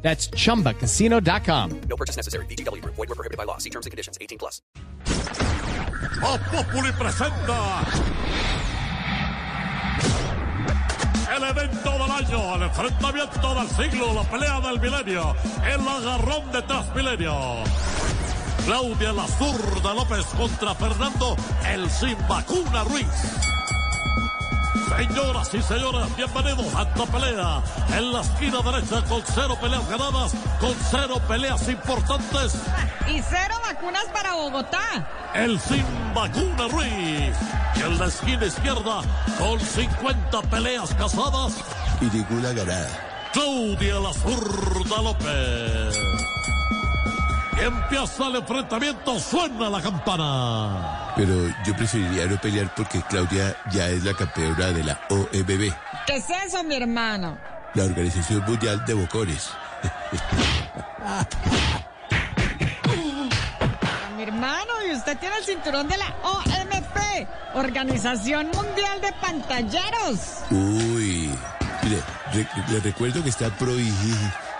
That's chumbacasino.com. No purchase necessary. BGW. Void were prohibited by law. See terms and conditions. 18 plus. Voz Populi presenta el evento del año, el enfrentamiento del siglo, la pelea del milenio, el agarrón de Transmilenio. Claudia la zurda López contra Fernando el sin vacuna Ruiz. Señoras y señores, bienvenidos a esta pelea. En la esquina derecha con cero peleas ganadas, con cero peleas importantes, Y cero vacunas para Bogotá. el sin vacuna Ruiz. Y en la esquina izquierda con 50 peleas casadas, y ninguna ganada. Claudia la zurda López. Empieza el enfrentamiento, suena la campana. Pero yo preferiría no pelear porque Claudia ya es la campeona de la OMB, ¿Qué es eso, mi hermano? la Organización Mundial de Bocones. Mi hermano, y usted tiene el cinturón de la OMP, Organización Mundial de Pantalleros. Uy, mire, re- le recuerdo que está prohibido.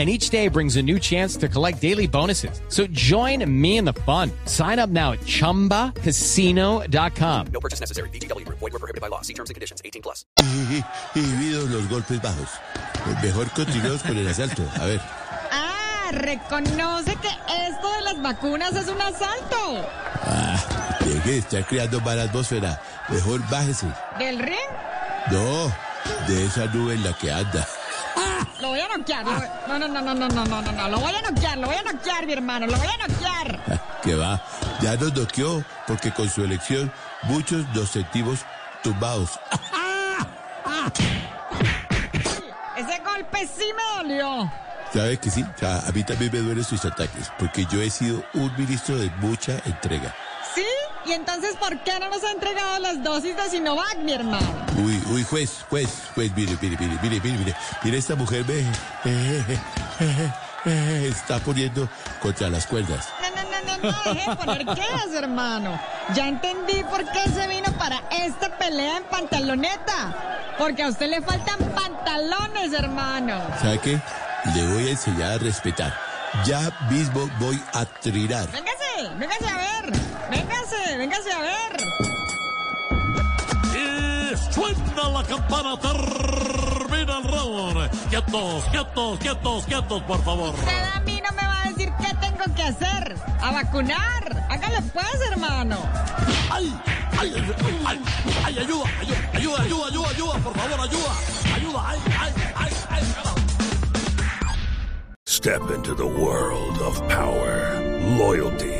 And each day brings a new chance to collect daily bonuses. So join me in the fun. Sign up now at chumbacasino.com. No purchase necessary. BGW. Void were prohibited by law. See terms and conditions. 18 plus. Inhibidos los golpes bajos. Pues Mejor continuemos con el asalto. A ver, Ah, reconoce que esto de las vacunas es un asalto. ah, de estar creando mala atmósfera. Mejor bájese. ¿Del ring? No, de esa nube en la que anda. Lo voy a noquear. No, no, no, no, no, no, no, no, Lo voy a noquear, lo voy a noquear, mi hermano. Lo voy a noquear. Que va. Ya nos noqueó porque con su elección muchos docetivos tumbados. Ese golpe sí me dolió. ¿Sabes que sí? A mí también me duelen sus ataques porque yo he sido un ministro de mucha entrega. ¿Sí? ¿Y entonces por qué no nos ha entregado las dosis de Sinovac, mi hermano? Uy, uy, juez, juez, juez, mire, mire, mire, mire, mire, mire, mire, esta mujer me eh, eh, eh, está poniendo contra las cuerdas. No, no, no, no, no, deje de poner quejas, hermano. Ya entendí por qué se vino para esta pelea en pantaloneta. Porque a usted le faltan pantalones, hermano. ¿Sabe qué? Le voy a enseñar a respetar. Ya mismo voy a trinar. Véngase, véngase a ver. Véngase, véngase a ver. Y suena la campana, termina el round. Quietos, quietos, quietos, quietos, por favor. Usted a mí no me va a decir qué tengo que hacer. A vacunar. Hágale pues, hermano. ¡Ay! ¡Ay! ¡Ay! ¡Ay! ¡Ay! ¡Ayuda! ¡Ayuda! ¡Ayuda! ¡Ayuda! ¡Ayuda! ¡Ayuda! ¡Por favor, ayuda! ¡Ayuda! ¡Ay! ¡Ay! ¡Ay! ¡Ay! Step into the world of power, loyalty,